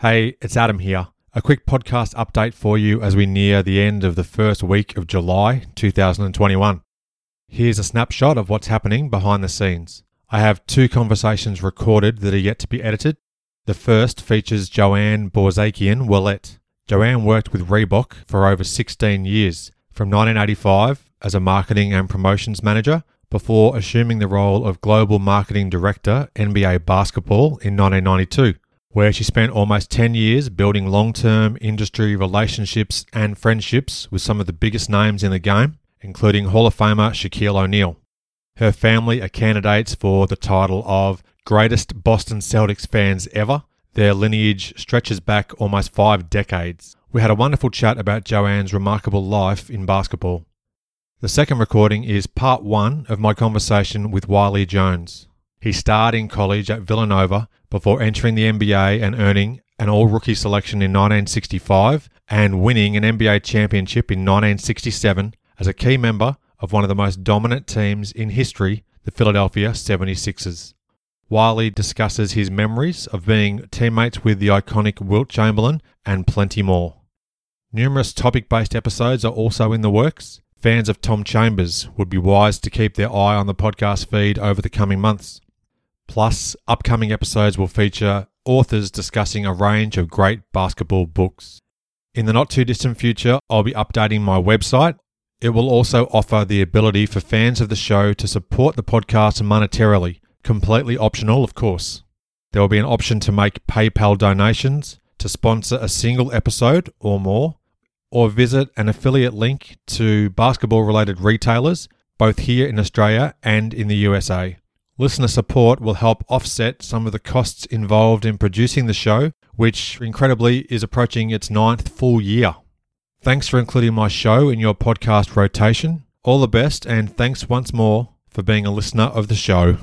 Hey, it's Adam here. A quick podcast update for you as we near the end of the first week of July 2021. Here's a snapshot of what's happening behind the scenes. I have two conversations recorded that are yet to be edited. The first features Joanne Borzakian Willett. Joanne worked with Reebok for over 16 years, from 1985 as a marketing and promotions manager before assuming the role of global marketing director NBA basketball in 1992 where she spent almost 10 years building long term industry relationships and friendships with some of the biggest names in the game, including Hall of Famer Shaquille O'Neal. Her family are candidates for the title of Greatest Boston Celtics fans ever. Their lineage stretches back almost five decades. We had a wonderful chat about Joanne's remarkable life in basketball. The second recording is part one of my conversation with Wali Jones. He starred in college at Villanova before entering the NBA and earning an all rookie selection in 1965 and winning an NBA championship in 1967 as a key member of one of the most dominant teams in history, the Philadelphia 76ers. Wali discusses his memories of being teammates with the iconic Wilt Chamberlain and plenty more. Numerous topic based episodes are also in the works. Fans of Tom Chambers would be wise to keep their eye on the podcast feed over the coming months. Plus, upcoming episodes will feature authors discussing a range of great basketball books. In the not too distant future, I'll be updating my website. It will also offer the ability for fans of the show to support the podcast monetarily, completely optional, of course. There will be an option to make PayPal donations, to sponsor a single episode or more, or visit an affiliate link to basketball related retailers, both here in Australia and in the USA. Listener support will help offset some of the costs involved in producing the show, which incredibly is approaching its ninth full year. Thanks for including my show in your podcast rotation. All the best, and thanks once more for being a listener of the show.